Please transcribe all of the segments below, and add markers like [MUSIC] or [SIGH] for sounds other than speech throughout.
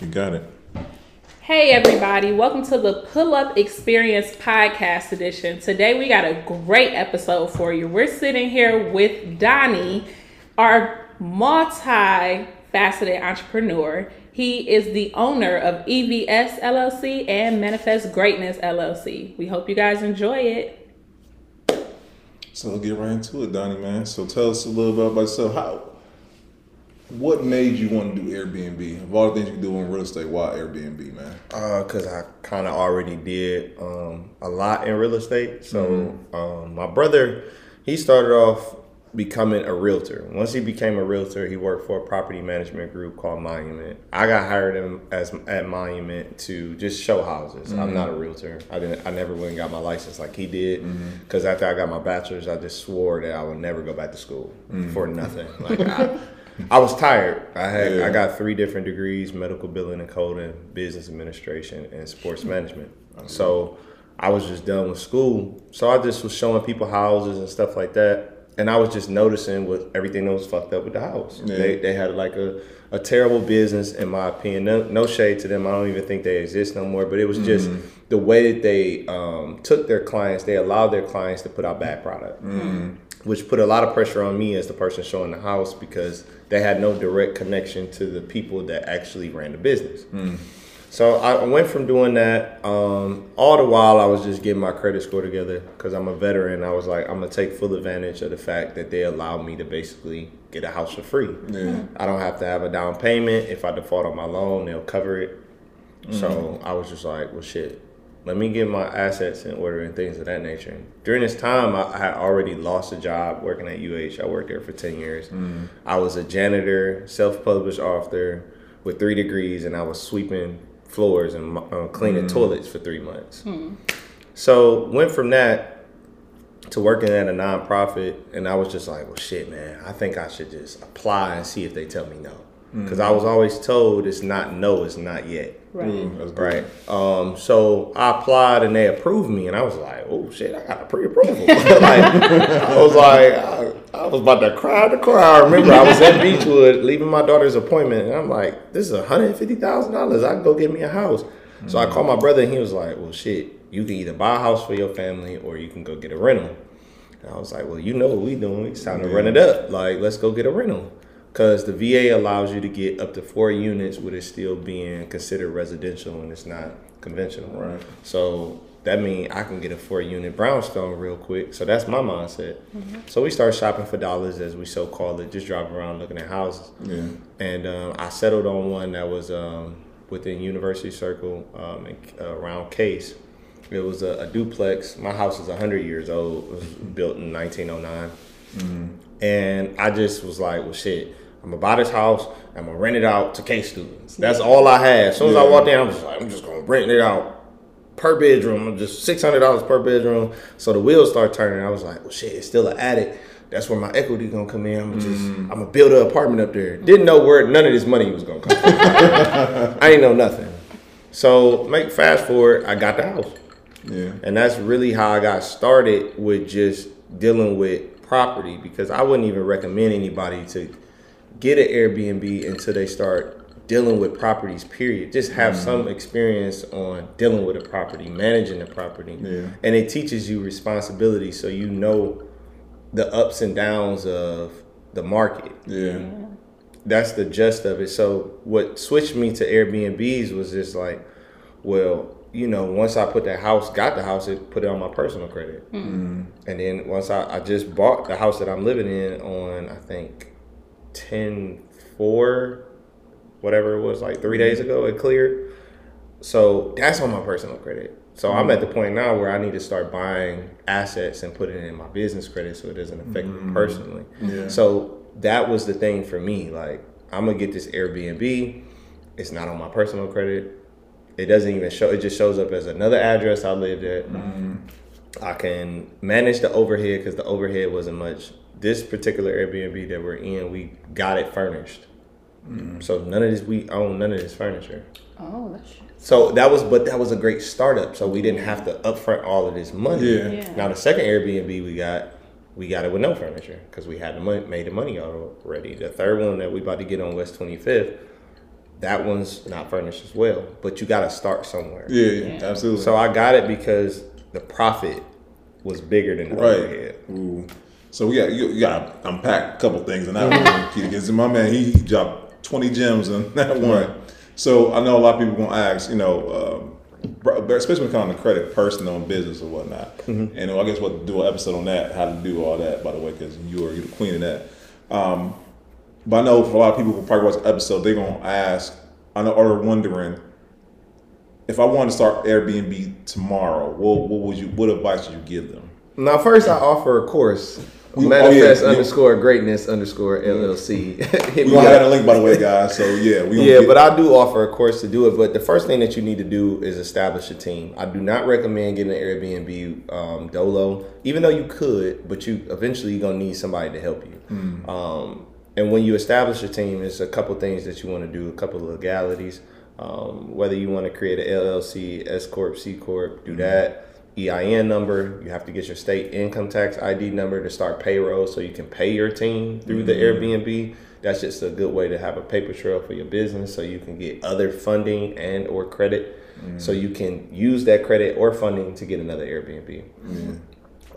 You got it. Hey, everybody, welcome to the Pull Up Experience Podcast Edition. Today, we got a great episode for you. We're sitting here with Donnie, our multi faceted entrepreneur. He is the owner of EVS LLC and Manifest Greatness LLC. We hope you guys enjoy it. So let's get right into it, Donnie, man. So tell us a little bit about yourself. How what made you want to do Airbnb? Of all the things you can do in real estate, why Airbnb, man? Uh, cause I kind of already did um, a lot in real estate. So Mm-hmm. um, my brother, he started off becoming a realtor. Once he became a realtor, he worked for a property management group called Monument. I got hired him as at Monument to just show houses. Mm-hmm. I'm not a realtor. I didn't. I never went and got my license like he did. Because after I got my bachelor's, I just swore that I would never go back to school for nothing. [LAUGHS] Like I. I was tired. I had Yeah. I got three different degrees: medical billing and coding, business administration, and sports management. So I was just done with school. So I just was showing people houses and stuff like that. And I was just noticing what everything that was fucked up with the house. Yeah. They, they had like a, a terrible business, in my opinion. No, no shade to them. I don't even think they exist no more. But it was just the way that they um, took their clients. They allowed their clients to put out bad product which put a lot of pressure on me as the person showing the house because they had no direct connection to the people that actually ran the business. So I went from doing that. Um, all the while, I was just getting my credit score together because I'm a veteran. I was like, I'm gonna take full advantage of the fact that they allowed me to basically get a house for free. Yeah. I don't have to have a down payment. If I default on my loan, they'll cover it. So I was just like, well, shit. Let me get my assets in order and things of that nature. During this time, I, I had already lost a job working at UH. I worked there for 10 years. I was a janitor, self published author with three degrees, and I was sweeping floors and uh, cleaning toilets for three months. So went from that to working at a nonprofit, and I was just like, well, shit, man, I think I should just apply and see if they tell me no. Because mm-hmm. I was always told it's not no, it's not yet. Right. Ooh, that's good. Right. Um, so I applied and they approved me, and I was like, "Oh shit, I got a pre-approval." [LAUGHS] like, I was like, I, I was about to cry to cry. I remember I was at Beechwood leaving my daughter's appointment, and I'm like, "This is one hundred fifty thousand dollars. I can go get me a house." So I mm. called my brother, and he was like, "Well, shit, you can either buy a house for your family or you can go get a rental." And I was like, "Well, you know what we doing? It's time to run it up. Like, let's go get a rental." Because the VA allows you to get up to four units with it still being considered residential and it's not conventional. Right. So that means I can get a four unit brownstone real quick. So that's my mindset. So we start shopping for dollars, as we so call it, just driving around looking at houses. Yeah. And um, I settled on one that was um, within University Circle um, uh, around Case. It was a, a duplex. My house is 100 years old. It was built in 1909. And I just was like, well, shit, I'm gonna buy this house. I'm gonna rent it out to Case students. That's all I had. As soon as I walked in, I was like, I'm just gonna rent it out per bedroom, just six hundred dollars per bedroom. So the wheels start turning. I was like, well, shit, it's still an attic. That's where my equity gonna come in. I'm just, mm. I'm gonna build an apartment up there. Didn't know where none of this money was gonna come from. [LAUGHS] I ain't know nothing. So make fast forward, I got the house. Yeah. And that's really how I got started with just dealing with property because I wouldn't even recommend anybody to get an Airbnb until they start dealing with properties, period. Just have mm-hmm. some experience on dealing with a property, managing the property. Yeah. And it teaches you responsibility so you know the ups and downs of the market Yeah. that's the gist of it. So what switched me to Airbnbs was just like, well, you know, once I put that house, got the house, it put it on my personal credit, mm-hmm. and then once I, I just bought the house that I'm living in on, I think, ten four, whatever it was, like three days mm-hmm. ago, it cleared. So that's on my personal credit. So I'm mm-hmm. at the point now where I need to start buying assets and putting it in my business credit so it doesn't affect me mm-hmm. personally. Yeah. So that was the thing for me. Like, I'm gonna get this Airbnb. It's not on my personal credit. It doesn't even show. It just shows up as another address I lived at. I can manage the overhead because the overhead wasn't much. This particular Airbnb that we're in, we got it furnished. Mm-hmm. So none of this we own none of this furniture. Oh, that's So that was, but that was a great startup. So we didn't have to upfront all of this money. Yeah. Yeah. Now the second Airbnb we got, we got it with no furniture because we had the money, made the money already. The third one that we about to get on West Twenty Fifth, that one's not furnished as well. But you got to start somewhere. Yeah, yeah, absolutely. So I got it because the profit was bigger than the right. overhead. Ooh. So we got you, got to unpack a couple things in that one, Keith. Because my man, he, dropped twenty gems in [LAUGHS] that one. So I know a lot of people gonna ask, you know, um, especially when it comes to credit, personal and business or whatnot. Mm-hmm. And I guess we'll do an episode on that, how to do all that, by the way, because you are you're the queen of that. Um, but I know for a lot of people who probably watch the episode, they're gonna ask, I know, or wondering, if I want to start Airbnb tomorrow, what, what would you, what advice would you give them? Now, first, I offer a course. We- Manifest oh, yeah, yeah. underscore greatness underscore LLC. [LAUGHS] We gonna have up. that link by the way, guys. So yeah, we Yeah, but I do offer a course to do it. But the first thing that you need to do is establish a team. I do not recommend getting an Airbnb um, dolo, even though you could, but you eventually you're gonna need somebody to help you. Um, and when you establish a team, there's a couple things that you want to do, a couple of legalities. Um, whether you want to create an LLC, S corp, C corp, do that. EIN number. You have to get your state income tax ID number to start payroll, so you can pay your team through the Airbnb. That's just a good way to have a paper trail for your business, so you can get other funding and or credit, so you can use that credit or funding to get another Airbnb.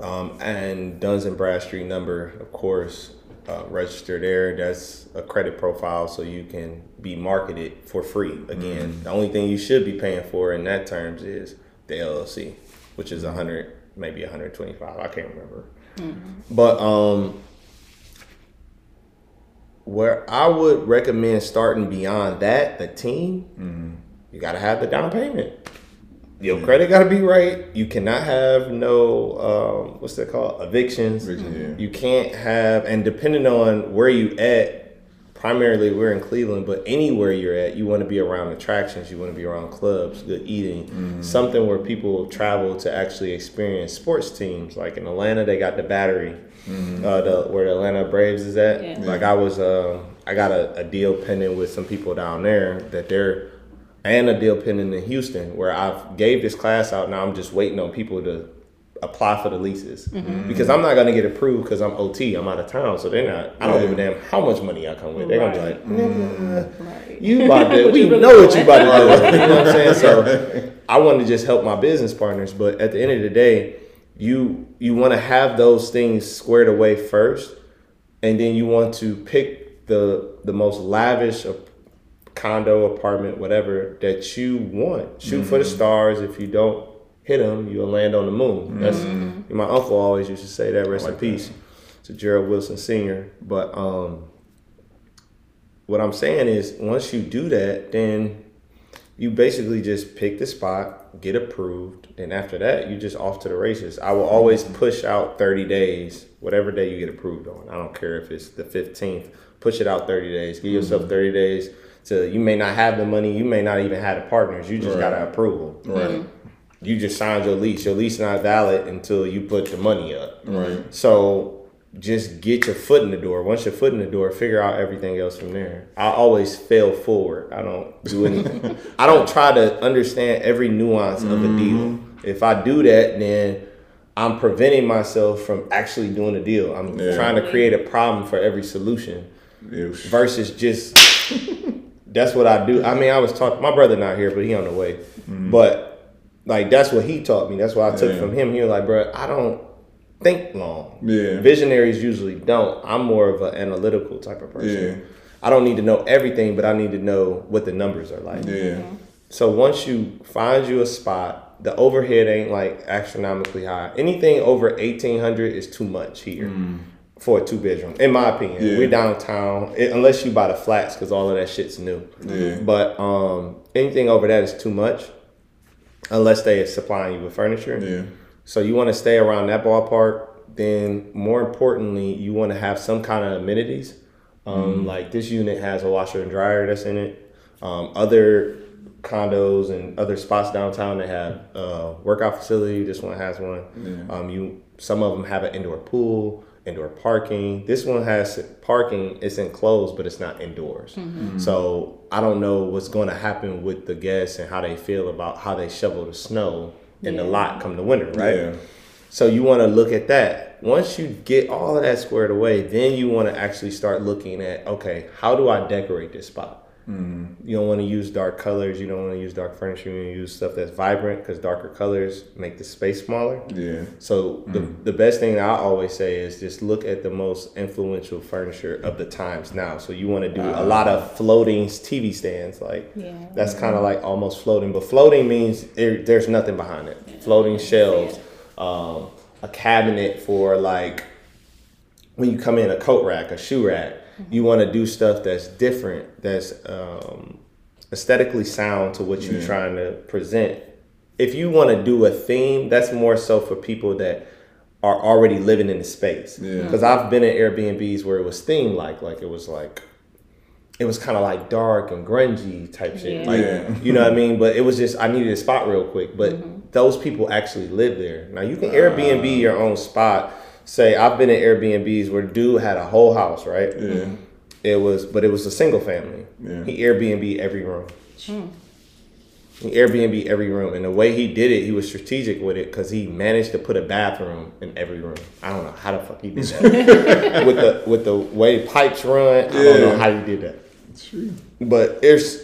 Um, and Duns and Bradstreet number, of course, uh, register there. That's a credit profile, so you can be marketed for free. Again, the only thing you should be paying for in that terms is the LLC, which is a hundred, maybe a hundred twenty-five. I can't remember. But um, where I would recommend starting beyond that, the team, you gotta have the down payment. Your credit gotta be right. You cannot have no um, what's that called evictions. Eviction, yeah. You can't have, and depending on where you at, primarily we're in Cleveland, but anywhere you're at, you want to be around attractions. You want to be around clubs, good eating, something where people travel to actually experience sports teams. Like in Atlanta, they got the Battery, uh, the where the Atlanta Braves is at. Yeah. Like I was, um, I got a, a deal pending with some people down there that they're, and a deal pending in Houston where I've gave this class out. Now I'm just waiting on people to apply for the leases because I'm not gonna get approved because I'm OT. I'm out of town, so they're not. I don't give a damn how much money I come with. They're gonna be like, "Nigga, Right. you about to. [LAUGHS] We really know what you about to do. [LAUGHS] You know what I'm saying? So [LAUGHS] I want to just help my business partners, but at the end of the day, you you want to have those things squared away first, and then you want to pick the the most lavish condo, apartment, whatever that you want. Shoot for the stars. If you don't hit them, you'll land on the moon. That's mm-hmm. my uncle always used to say that. Rest in like that. peace to Gerald Wilson Sr. But um, what I'm saying is, once you do that, then you basically just pick the spot, get approved, and after that, you just off to the races. I will always mm-hmm. push out 30 days, whatever day you get approved on. I don't care if it's the 15th. Push it out 30 days. Give yourself mm-hmm. 30 days to. You may not have the money. You may not even have the partners. You just Right. got to approval. Right. You just signed your lease. Your lease not valid until you put the money up. Right. So just get your foot in the door. Once your foot in the door, figure out everything else from there. I always fail forward. I don't do any. [LAUGHS] I don't try to understand every nuance of a mm-hmm. deal. If I do that, then I'm preventing myself from actually doing a deal. I'm Yeah. trying to create a problem for every solution versus just [LAUGHS] that's what I do. I mean, I was talking. my brother not here, but he on the way. Mm-hmm. But like that's what he taught me. That's what I took Yeah. from him. He was like, bro, I don't think long. Yeah. Visionaries usually don't. I'm more of an analytical type of person. Yeah. I don't need to know everything, but I need to know what the numbers are like. Yeah. So once you find you a spot, the overhead ain't like astronomically high. Anything over eighteen hundred is too much here for a two bedroom, in my opinion. Yeah. We're downtown, it- unless you buy the flats, because all of that shit's new. Yeah. But um, anything over that is too much, unless they are supplying you with furniture. Yeah. So you want to stay around that ballpark. Then, more importantly, you want to have some kind of amenities. Um, Like this unit has a washer and dryer that's in it. Um, other condos and other spots downtown that have a workout facility. This one has one. Um, you some of them have an indoor pool, indoor parking. This one has parking. It's enclosed, but it's not indoors. Mm-hmm. So I don't know what's going to happen with the guests and how they feel about how they shovel the snow in the lot come the winter, right? Yeah. So you want to look at that. Once you get all of that squared away, then you want to actually start looking at okay, how do I decorate this spot? Mm. You don't want to use dark colors. You don't want to use dark furniture. You want to use stuff that's vibrant because darker colors make the space smaller. Yeah. So the, mm. the best thing I always say is just look at the most influential furniture of the times now. So you want to do a ah. lot of floating TV stands, like Yeah. that's kind of mm-hmm. like almost floating. But floating means there, there's nothing behind it. Floating shelves, um, a cabinet for like when you come in a coat rack, a shoe rack. You want to do stuff that's different, that's um, aesthetically sound to what you're Yeah. trying to present. If you want to do a theme, that's more so for people that are already living in the space. Yeah. Because I've been in Airbnbs where it was theme like, like it was like, it was kind of like dark and grungy type shit. Yeah. Like, Yeah. you know what I mean? But it was just I needed a spot real quick. But those people actually live there. Now you can Airbnb your own spot. Say I've been in Airbnbs where dude had a whole house, right? Yeah. It was, but it was a single family. Yeah. He Airbnb every room. Hmm. He Airbnb every room, and the way he did it, he was strategic with it because he managed to put a bathroom in every room. I don't know how the fuck he did that [LAUGHS] with the with the way pipes run. I don't know how he did that, True. but it's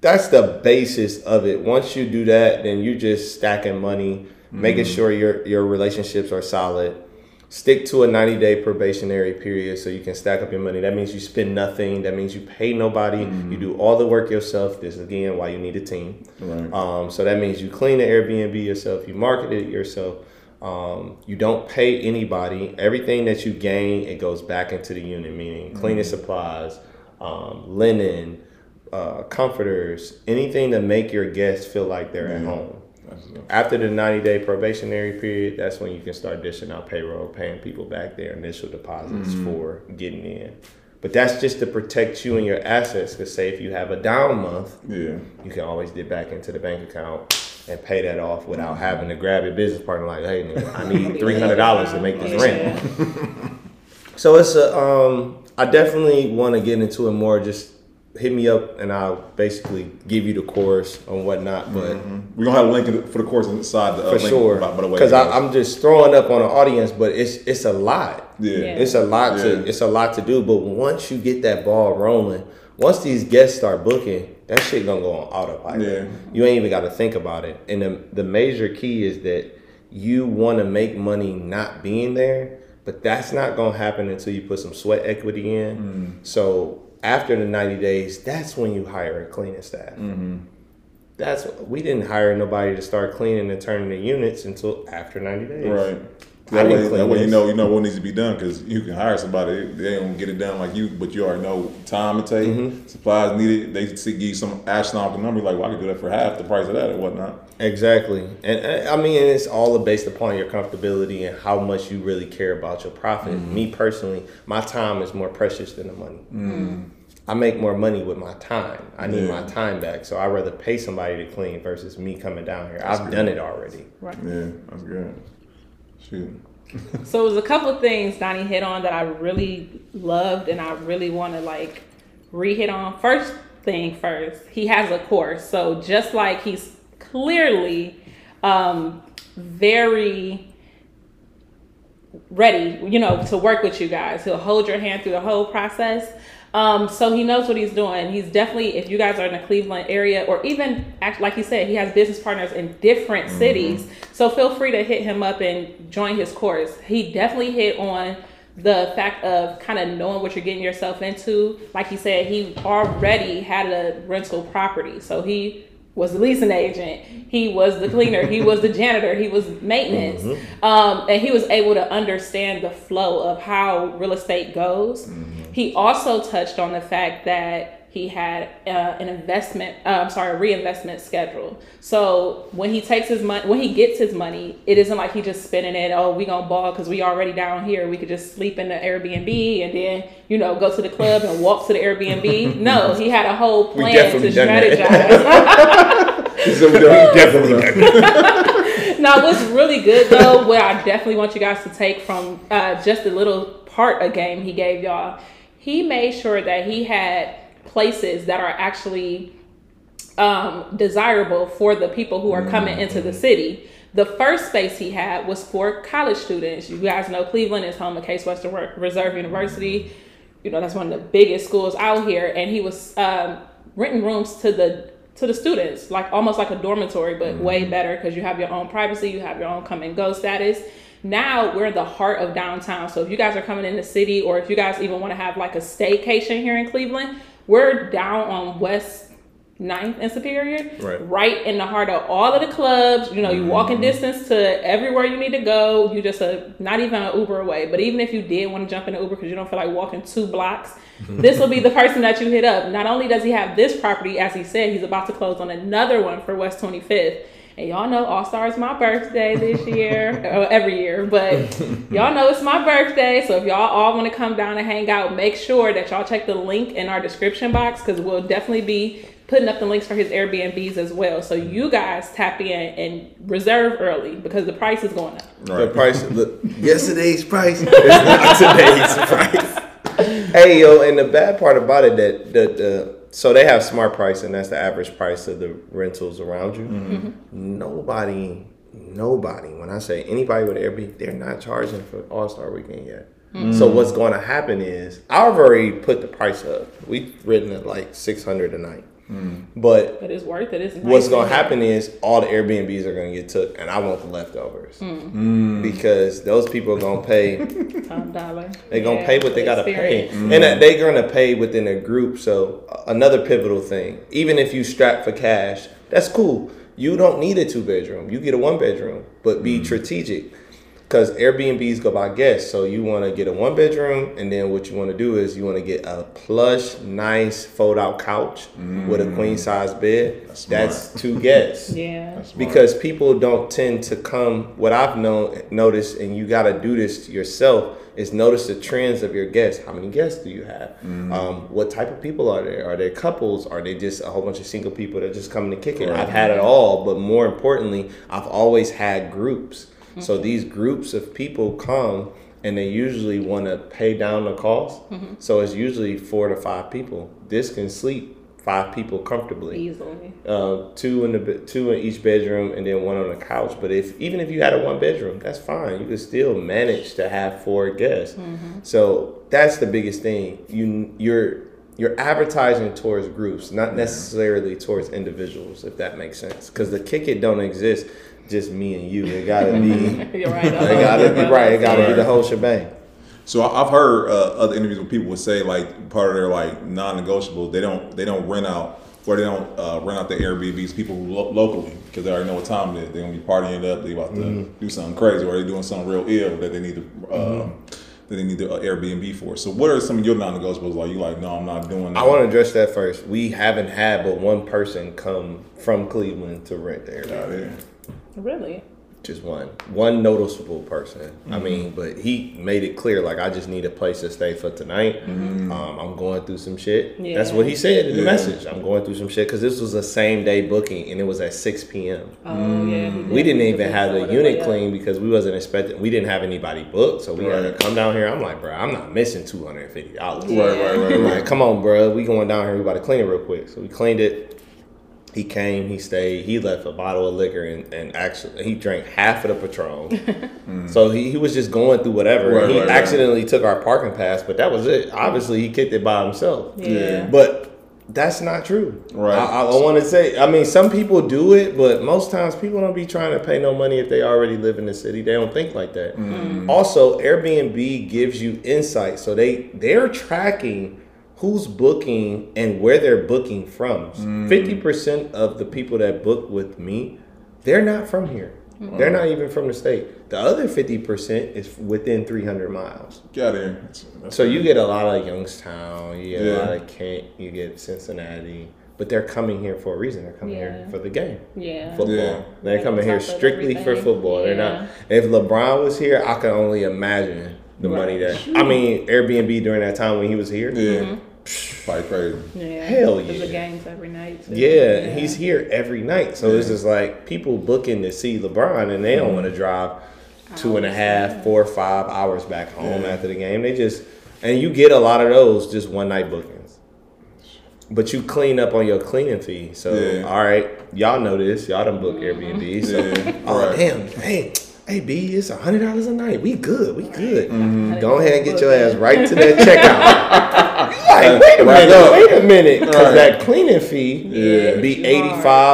that's the basis of it. Once you do that, then you just stacking money, making mm-hmm. sure your your relationships are solid. Stick to a 90 day probationary period so you can stack up your money. That means you spend nothing. That means you pay nobody. You do all the work yourself. This is again why you need a team. Right. Um, so that means you clean the Airbnb yourself, you market it yourself. Um, you don't pay anybody. Everything that you gain, it goes back into the unit, meaning cleaning supplies, um, linen, uh, comforters, anything to make your guests feel like they're at home. That's After the 90 day probationary period, that's when you can start dishing out payroll, paying people back their initial deposits for getting in. But that's just to protect you and your assets. Because, say, if you have a down month, yeah. you can always get back into the bank account and pay that off without having to grab your business partner like, hey, nigga, I need [LAUGHS] three hundred dollars to make this rent. [LAUGHS] So it's a um I definitely want to get into it more. Just hit me up and I'll basically give you the course and whatnot. But We're gonna have a link in for the course inside the uh, for link, sure, By, by the way, because. I'm just throwing up on the audience, but it's it's a lot. yeah. Yeah. It's a lot Yeah. to it's a lot to do. But once you get that ball rolling, once these guests start booking, that shit gonna go on autopilot. Yeah. You ain't even got to think about it. And the the major key is that you want to make money not being there, but that's not gonna happen until you put some sweat equity in. So after the 90 days, that's when you hire a cleaning staff. That's we didn't hire nobody to start cleaning and turning the units until after 90 days. Right. That way, that way you know you know what needs to be done because you can hire somebody they gonna get it done like you, but you already know time it take, Mm-hmm. supplies needed. They give you some astronomical number like, well, I could do that for half the price of that or whatnot. Exactly, and I mean, it's all based upon your comfortability and how much you really care about your profit. Mm-hmm. Me personally, my time is more precious than the money. I make more money with my time. I need. Yeah. my time back, so I'd rather pay somebody to clean versus me coming down here. I've done it already. Right. Yeah, that's good. Shoot. [LAUGHS] So it was a couple of things Donnie hit on that I really loved and I really want to like re-hit on. First thing first, he has a course. So just like he's clearly um, very ready, you know, to work with you guys. He'll hold your hand through the whole process. Um, so he knows what he's doing. He's definitely, if you guys are in the Cleveland area, or even, act like he said, he has business partners in different cities. So feel free to hit him up and join his course. He definitely hit on the fact of kind of knowing what you're getting yourself into. Like he said, he already had a rental property, so he was the leasing agent. He was the cleaner. he was the janitor. He was maintenance, um, and he was able to understand the flow of how real estate goes. He also touched on the fact that he had uh, an investment, uh, I'm sorry, a reinvestment schedule. So when he takes his money, when he gets his money, it isn't like he just spending it. Oh, we gonna ball because we already down here. We could just sleep in the Airbnb and then you know go to the club and walk to the Airbnb. [LAUGHS] no, he had a whole plan to definitely done that. strategize. [LAUGHS] So we Definitely done [LAUGHS] now, what's really good though, what I definitely want you guys to take from uh, just a little part of game he gave y'all, he made sure that he had places that are actually um, desirable for the people who are coming into the city. The first space he had was for college students. You guys know Cleveland is home of Case Western Reserve University. You know that's one of the biggest schools out here, and he was um, renting rooms to the to the students, like almost like a dormitory, but way better because you have your own privacy, you have your own come and go status. Now we're in the heart of downtown. So if you guys are coming in the city, or if you guys even want to have like a staycation here in Cleveland, we're down on West 9th and Superior, Right. in the heart of all of the clubs. You know, you walking mm-hmm. distance to everywhere you need to go. You just a not even an Uber away. But even if you did want to jump in an Uber because you don't feel like walking two blocks, [LAUGHS] this will be the person that you hit up. Not only does he have this property, as he said, he's about to close on another one for West 25th. And y'all know All Star is my birthday this year, [LAUGHS] or oh, every year, but [LAUGHS] y'all know it's my birthday. So if y'all all want to come down and hang out, make sure that y'all check the link in our description box because we'll definitely be putting up the links for his Airbnbs as well. So you guys tap in and reserve early because the price is going up. Right. The price, look, yesterday's price [LAUGHS] is not today's price. Hey yo, and the bad part about it that the, the so they have smart price and that's the average price of the rentals around you. Mm-hmm. Nobody, nobody. When I say anybody with Airbnb, they're not charging for All Star Weekend yet. Mm. So what's going to happen is I've already put the price up. We've written it like six hundred a night, Mm. but But it's worth it. It's nice what's gonna happen is all the Airbnbs are gonna get took, and I want the leftovers Hmm. because those people are gonna pay. [LAUGHS] Top dollar. They're gonna Yeah, pay what they gotta pay, experience. and they're gonna pay within a group. So another pivotal thing, even if you strap for cash, that's cool. You don't need a two bedroom. You get a one bedroom, but be mm. strategic. Because Airbnbs go by guests, so you want to get a one bedroom, and then what you want to do is you want to get a plush, nice fold out couch with a queen size bed. That's That's, two guests. [LAUGHS] Yeah. That's because people don't tend to come what i've known noticed and you got to do this yourself is notice the trends of your guests. How many guests do you have? Um, what type of people are there? Are there couples? Are they just a whole bunch of single people that just coming to kick it? Right. i've had it all but more importantly i've always had groups so these groups of people come and they usually want to pay down the cost so it's usually four to five people this can sleep five people comfortably Easily. uh, two in the two in each bedroom and then one on the couch. But if even if you had a one bedroom, that's fine. You could still manage to have four guests. So that's the biggest thing. You you're you're advertising towards groups, not necessarily towards individuals, if that makes sense. Because the kick it don't exist. Just me and you. It gotta [LAUGHS] be. You're right. It gotta be right. It gotta be the whole shebang. So I- I've heard uh, other interviews where people would say like part of their like non-negotiables they don't they don't rent out or they don't uh, rent out the Airbnbs people lo- locally because they already know what time it is. They're gonna be partying it up. They about to do something crazy or they're doing something real ill that they need to uh, that they need the uh, Airbnb for. So what are some of your non-negotiables? Like you like no I'm not doing that. I want to address that first. We haven't had but one person come from Cleveland to rent the Airbnb. Got it. Really? just one one noticeable person Mm-hmm. i mean but he made it clear like i just need a place to stay for tonight Mm-hmm. um, i'm going through some shit Yeah. that's what he said in the Yeah. message i'm going through some shit because this was a same day booking and it was at 6 p.m Oh yeah. he we did. didn't even have some the unit yeah. clean because we wasn't expecting we didn't have anybody booked so we had to come down here i'm like bro i'm not missing $250 Yeah. Right, right, right, right. like, come on, bro. We going down here. We about to clean it real quick. So we cleaned it. He came. He stayed. He left a bottle of liquor and, and actually he drank half of the Patron. [LAUGHS] So he, he was just going through whatever. Right, he right, right. accidentally took our parking pass, but that was it. Obviously, he kicked it by himself. Yeah. But that's not true. Right. I, I want to say. I mean, some people do it, but most times people don't be trying to pay no money if they already live in the city. They don't think like that. Mm. Also, Airbnb gives you insight, so they they're tracking who's booking and where they're booking from. Mm. Fifty percent of the people that book with me, they're not from here. They're not even from the state. The other fifty percent is within three hundred miles. Get it. That's- that's So you get a lot of Youngstown, you get Yeah. a lot of Kent, you get Cincinnati, but they're coming here for a reason. They're coming here for the game, Yeah. football. Yeah. They're Like coming here strictly for everything. football. They're not. If LeBron was here, I can only imagine the money that. I mean, Airbnb during that time when he was here. yeah. Probably crazy. Yeah. Hell There's the yeah. games every night. Too. Yeah, he's here every night. So it's just like people booking to see LeBron and they don't want to mm-hmm. drive two and a half, four, five hours back home Yeah. after the game. They just and you get a lot of those just one night bookings. But you clean up on your cleaning fee. So Yeah. all right, y'all know this. Y'all done book mm-hmm. Airbnb. So Yeah, oh right. damn, hey, hey B, it's a hundred dollars a night. We good, we good. Mm-hmm. Go ahead and get your ass right to that checkout. [LAUGHS] Like, wait a Right minute, up. wait a minute, because Right. that cleaning fee Yeah, be you eighty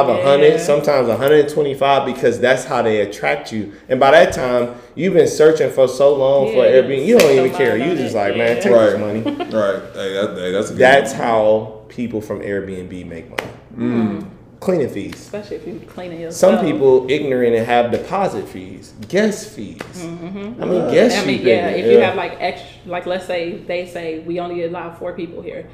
a hundred, Yeah. sometimes one hundred and twenty five, because that's how they attract you. And by that time, you've been searching for so long for Airbnb, you don't even your care. You just like, man, take Right. this money. Right. Hey, that, hey, that's a good That's one. how people from Airbnb make money. Mm. Cleaning fees. Especially if you be cleaning Some people ignorant and have deposit fees, guest fees. I mean, guest I mean, yeah, payment, if you have like extra, like let's say they say we only allow four people here,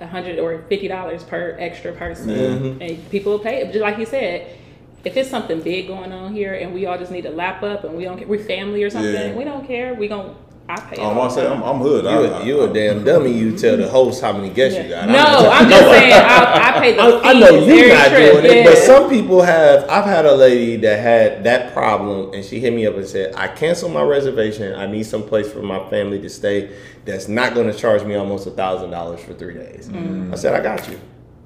a hundred or fifty dollars per extra person, Mm-hmm. and people will pay it. Just like you said, if it's something big going on here and we all just need to lap up and we don't care, we're family or something, Yeah. we don't care. We gon' I pay. it Um, I say I'm, I'm hood. You I, a, I- you a damn dummy. You tell the host how many guests you got. no, I'm I'm just saying I, I pay the I, I know you're not trip, doing it, but some people have. I've had a lady that had that problem, and she hit me up and said, "I canceled my reservation. I need some place for my family to stay that's not going to charge me almost a thousand dollars for three days." Mm. I said, "I got you."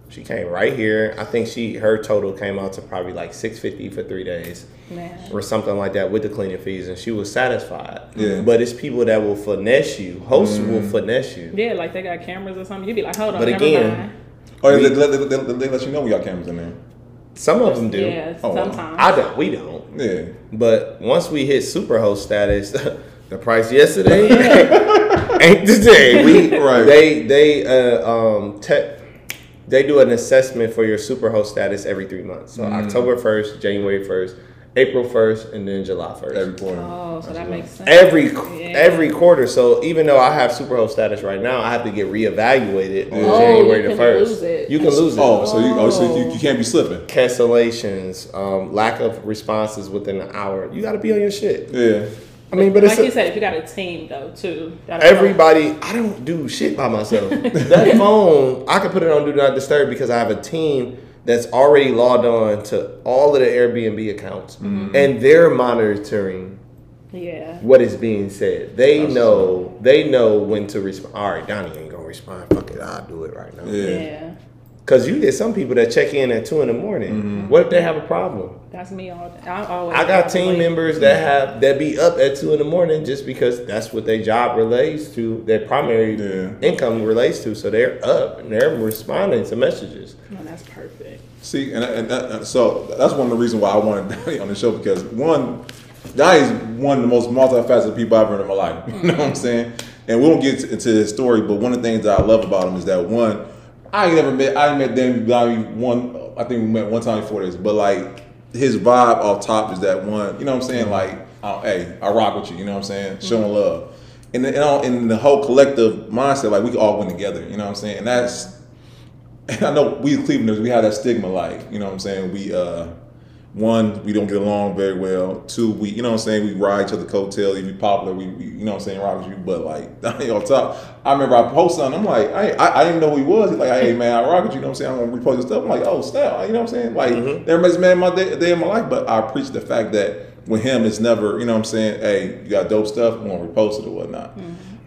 She came right here. I think she her total came out to probably like six fifty for three days Man. or something like that with the cleaning fees, and she was satisfied. Yeah. But it's people that will finesse you. Hosts will finesse you. Yeah, like they got cameras or something. You'd be like, hold on, But never again, mind. Oh, they, they, they, they, they let you know we got cameras in there. Some of them do. Yeah, Oh, sometimes. I don't. We don't. Yeah. But once we hit superhost status, [LAUGHS] the price yesterday [LAUGHS] ain't today. We [LAUGHS] Right. They they uh, um te- they do an assessment for your superhost status every three months. So Mm. October first, January first, April first, and then July first. Every quarter. oh, so That's that makes sense. Every Yeah. every quarter. So even though I have superhost status right now, I have to get reevaluated on Oh, January you the can first. lose it. You can lose it. Oh, so you, oh, so you, you can't be slipping. cancellations, um, lack of responses within an hour. You got to be on your shit. Yeah. I mean, but like it's you a, said, if you got a team though too, gotta- everybody. I don't do shit by myself. [LAUGHS] that phone, I can put it on do not disturb because I have a team that's already logged on to all of the Airbnb accounts, mm-hmm. and they're monitoring Yeah. what is being said. They That's know. They know when to respond. All right, Donnie ain't gonna respond. Fuck it, I'll do it right now. Yeah. Yeah. Cause you get some people that check in at two in the morning. Mm-hmm. What if they have a problem? That's me all day. I always. I got team calculate. members that have that be up at two in the morning just because that's what their job relates to, their primary Yeah. income relates to. So they're up and they're responding to messages. No, that's perfect. See, and, and, and so that's one of the reasons why I wanted Donnie on the show because one, Donnie's one of the most multifaceted people I've ever in my life. [LAUGHS] You know what I'm saying? And we won't get into his story, but one of the things that I love about him is that one, I ain't never met, I met Danny Donnie one, I think we met one time before this, but like his vibe off top is that one, you know what I'm saying? Like, uh, hey, I rock with you, you know what I'm saying? Showing love. And, the- and, all, and the whole collective mindset, like we can all win together, you know what I'm saying? And that's, and [LAUGHS] I know we Clevelanders, we have that stigma, like, you know what I'm saying? We, uh, one, we don't get along very well. Two, we, you know what I'm saying? We ride each other coattails. If we popular, we, we, you know what I'm saying, rock with you. But like, Donnie on top, I remember I posted something. I'm like, I, I, I didn't know who he was. He's like, hey man, I rock with you. You know what I'm saying? I'm gonna repost your stuff. I'm like, oh snap. You know what I'm saying? Like, everybody's man my day, day of my life. But I appreciate the fact that with him, it's never, you know what I'm saying? Hey, you got dope stuff. I'm gonna repost it or whatnot.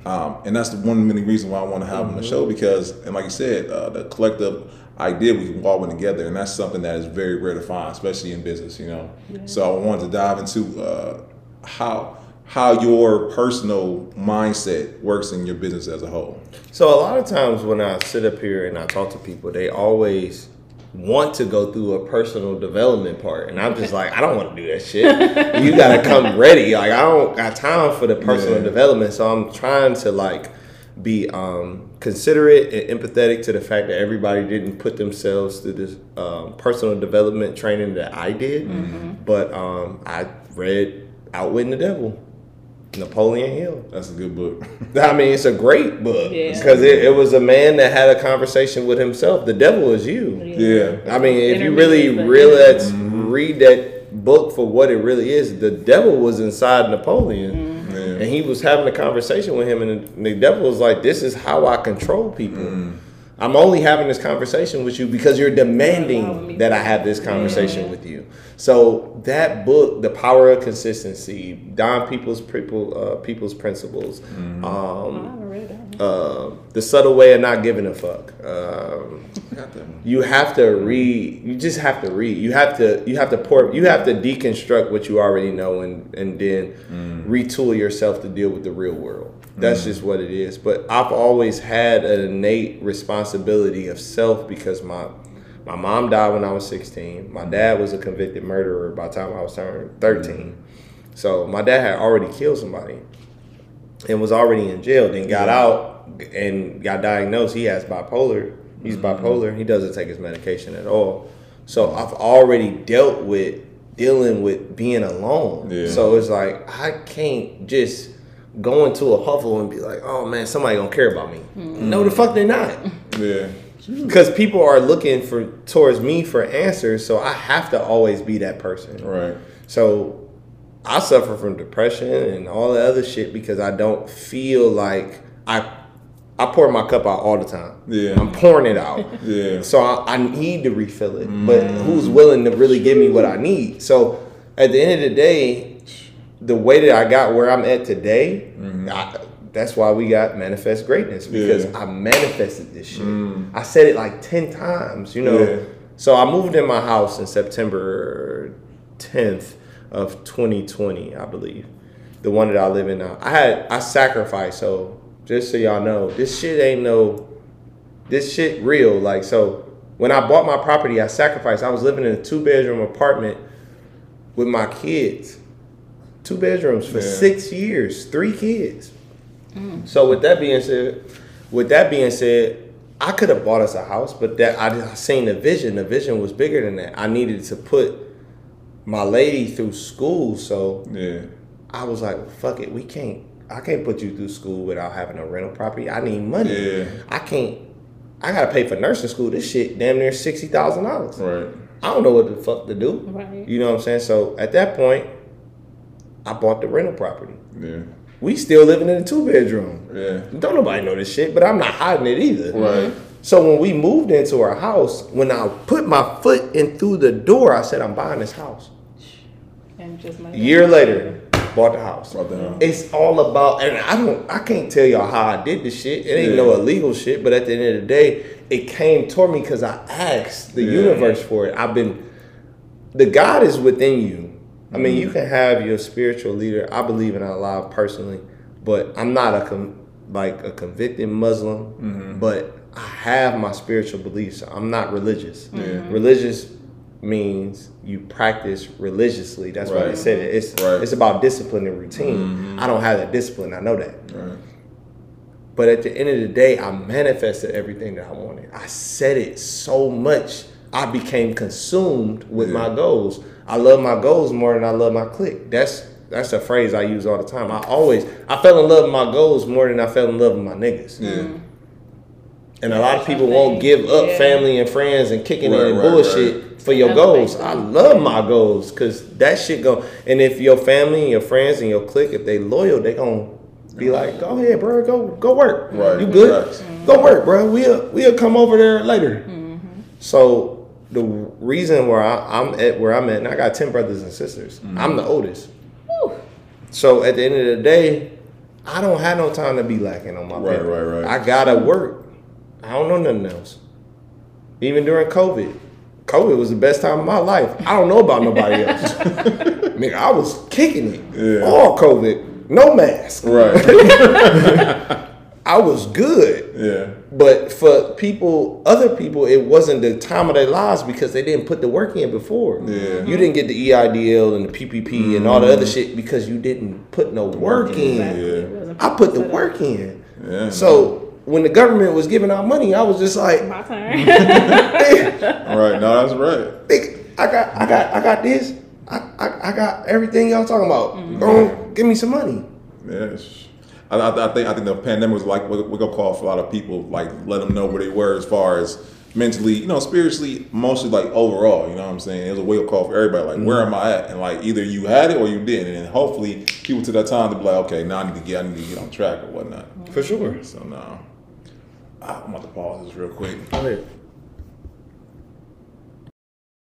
Um, and that's the one of the many reasons why I want to have him on the show because, and like you said, uh, the collective idea we can all win together, and that's something that is very rare to find, especially in business. You know, so I wanted to dive into uh, how how your personal mindset works in your business as a whole. So a lot of times when I sit up here and I talk to people, they always want to go through a personal development part, and I'm just like, I don't want to do that shit. you gotta come [LAUGHS] ready. Like I don't got time for the personal Yeah. development, so I'm trying to like be um, considerate and empathetic to the fact that everybody didn't put themselves through this um, personal development training that I did. But um, I read Outwitting the Devil, Napoleon Hill. That's a good book. [LAUGHS] I mean, it's a great book Yeah. because it, it was a man that had a conversation with himself. The devil is you. yeah. I mean, if you really, Intermediate, but- really read that book for what it really is, the devil was inside Napoleon, Mm-hmm. Yeah. and he was having a conversation with him, and the devil was like, "This is how I control people." Mm. I'm only having this conversation with you because you're demanding that I have this conversation Yeah. with you. So that book, The Power of Consistency, Don People's people, uh, People's Principles. Mm-hmm. Oh, I Um, haven't read that one. uh, the subtle way of not giving a fuck. Um, I got that you have to read. You just have to read. You have to. You have to pour. You have to deconstruct what you already know and and then retool yourself to deal with the real world. That's just what it is. But I've always had an innate responsibility of self because my my mom died when I was 16. My dad was a convicted murderer by the time I was turned 13. So my dad had already killed somebody and was already in jail. Then got out and got diagnosed. He has bipolar. He's mm-hmm. bipolar. He doesn't take his medication at all. So I've already dealt with dealing with being alone. Yeah. So it's like I can't just go into a huffle and be like, "Oh man, somebody gonna care about me." Mm-hmm. No, the fuck they're not. [LAUGHS] Yeah. Because people are looking for towards me for answers, so I have to always be that person. Right. So I suffer from depression and all the other shit because I don't feel like I I pour my cup out all the time. Yeah. I'm pouring it out. Yeah. So I, I need to refill it. But mm. who's willing to really give me what I need? So at the end of the day, the way that I got where I'm at today, mm-hmm. I, that's why we got manifest greatness because Yeah. I manifested this shit. Mm. I said it like 10 times, you know. Yeah. So I moved in my house in September 10th of 2020, I believe. The one that I live in now. I had I sacrificed, so just so y'all know, this shit ain't no this shit real. Like so when I bought my property, I sacrificed. I was living in a two bedroom apartment with my kids. Two bedrooms for Yeah. six years, three kids. Mm. So with that being said, with that being said, I could have bought us a house, but that I, I seen the vision. The vision was bigger than that. I needed to put my lady through school, so Yeah. I was like, "Fuck it, we can't. I can't put you through school without having a rental property. I need money. Yeah. I can't. I gotta pay for nursing school. This shit damn near sixty thousand dollars. Right. I don't know what the fuck to do. Right. You know what I'm saying? So at that point, I bought the rental property. Yeah. We still living in a two bedroom. Yeah. Don't nobody know this shit, but I'm not hiding it either. Right. So when we moved into our house, when I put my foot in through the door, I said, I'm buying this house. And just A year later, bought the house. Bought the house. It's all about, and I don't, I can't tell y'all how I did this shit. It ain't no illegal shit, but at the end of the day, it came toward me because I asked the Yeah. universe for it. I've been, the God is within you. I mean, Mm-hmm. you can have your spiritual leader. I believe in Allah personally, but I'm not a com- like a convicted Muslim. Mm-hmm. But I have my spiritual beliefs. I'm not religious. Yeah. Mm-hmm. Religious means you practice religiously. That's why they said it. It's Right. it's about discipline and routine. Mm-hmm. I don't have that discipline. I know that. Right. But at the end of the day, I manifested everything that I wanted. I said it so much, I became consumed with Yeah. my goals. I love my goals more than I love my clique. That's that's a phrase I use all the time. I always I fell in love with my goals more than I fell in love with my niggas. Yeah. Mm-hmm. And a lot of people won't give up thing. family and friends and kicking Right, it and right, bullshit for your goals. I love my goals because that shit go. And if your family and your friends and your clique, if they loyal, they gonna be like, go ahead, bro, go go work. Right, You good? facts. Go work, bro. We'll we'll come over there later. So the reason where I, I'm at where I'm at, and I got ten brothers and sisters. Mm-hmm. I'm the oldest. Whew. So at the end of the day, I don't have no time to be lacking on my Right, paper. right, right. I gotta work. I don't know nothing else. Even during COVID, COVID was the best time of my life. I don't know about nobody [LAUGHS] else. Nigga, I was kicking it. Yeah. All COVID, no mask. Right. [LAUGHS] I was good. yeah. But for people, other people, it wasn't the time of their lives because they didn't put the work in before. Yeah. You didn't get the EIDL and the PPP and all the other shit because you didn't put no work in. Yeah. I put the work in. Yeah. So when the government was giving out money, I was just like, My turn. All [LAUGHS] right. No, that's right. "Nigga, I got, I got, I got this. I, I, I got everything y'all talking about. Mm-hmm. Go give me some money. Yes. I, I, I think I think the pandemic was like what we're gonna call for a lot of people, like let them know where they were as far as mentally, you know, spiritually, mostly like overall. You know what I'm saying? It was a wake up call for everybody. Like, where am I at? And like either you had it or you didn't. And hopefully, people to that time to be like, okay, now I need to get, I need to get on track or whatnot. For sure. So now, I'm about to pause this real quick. Go ahead.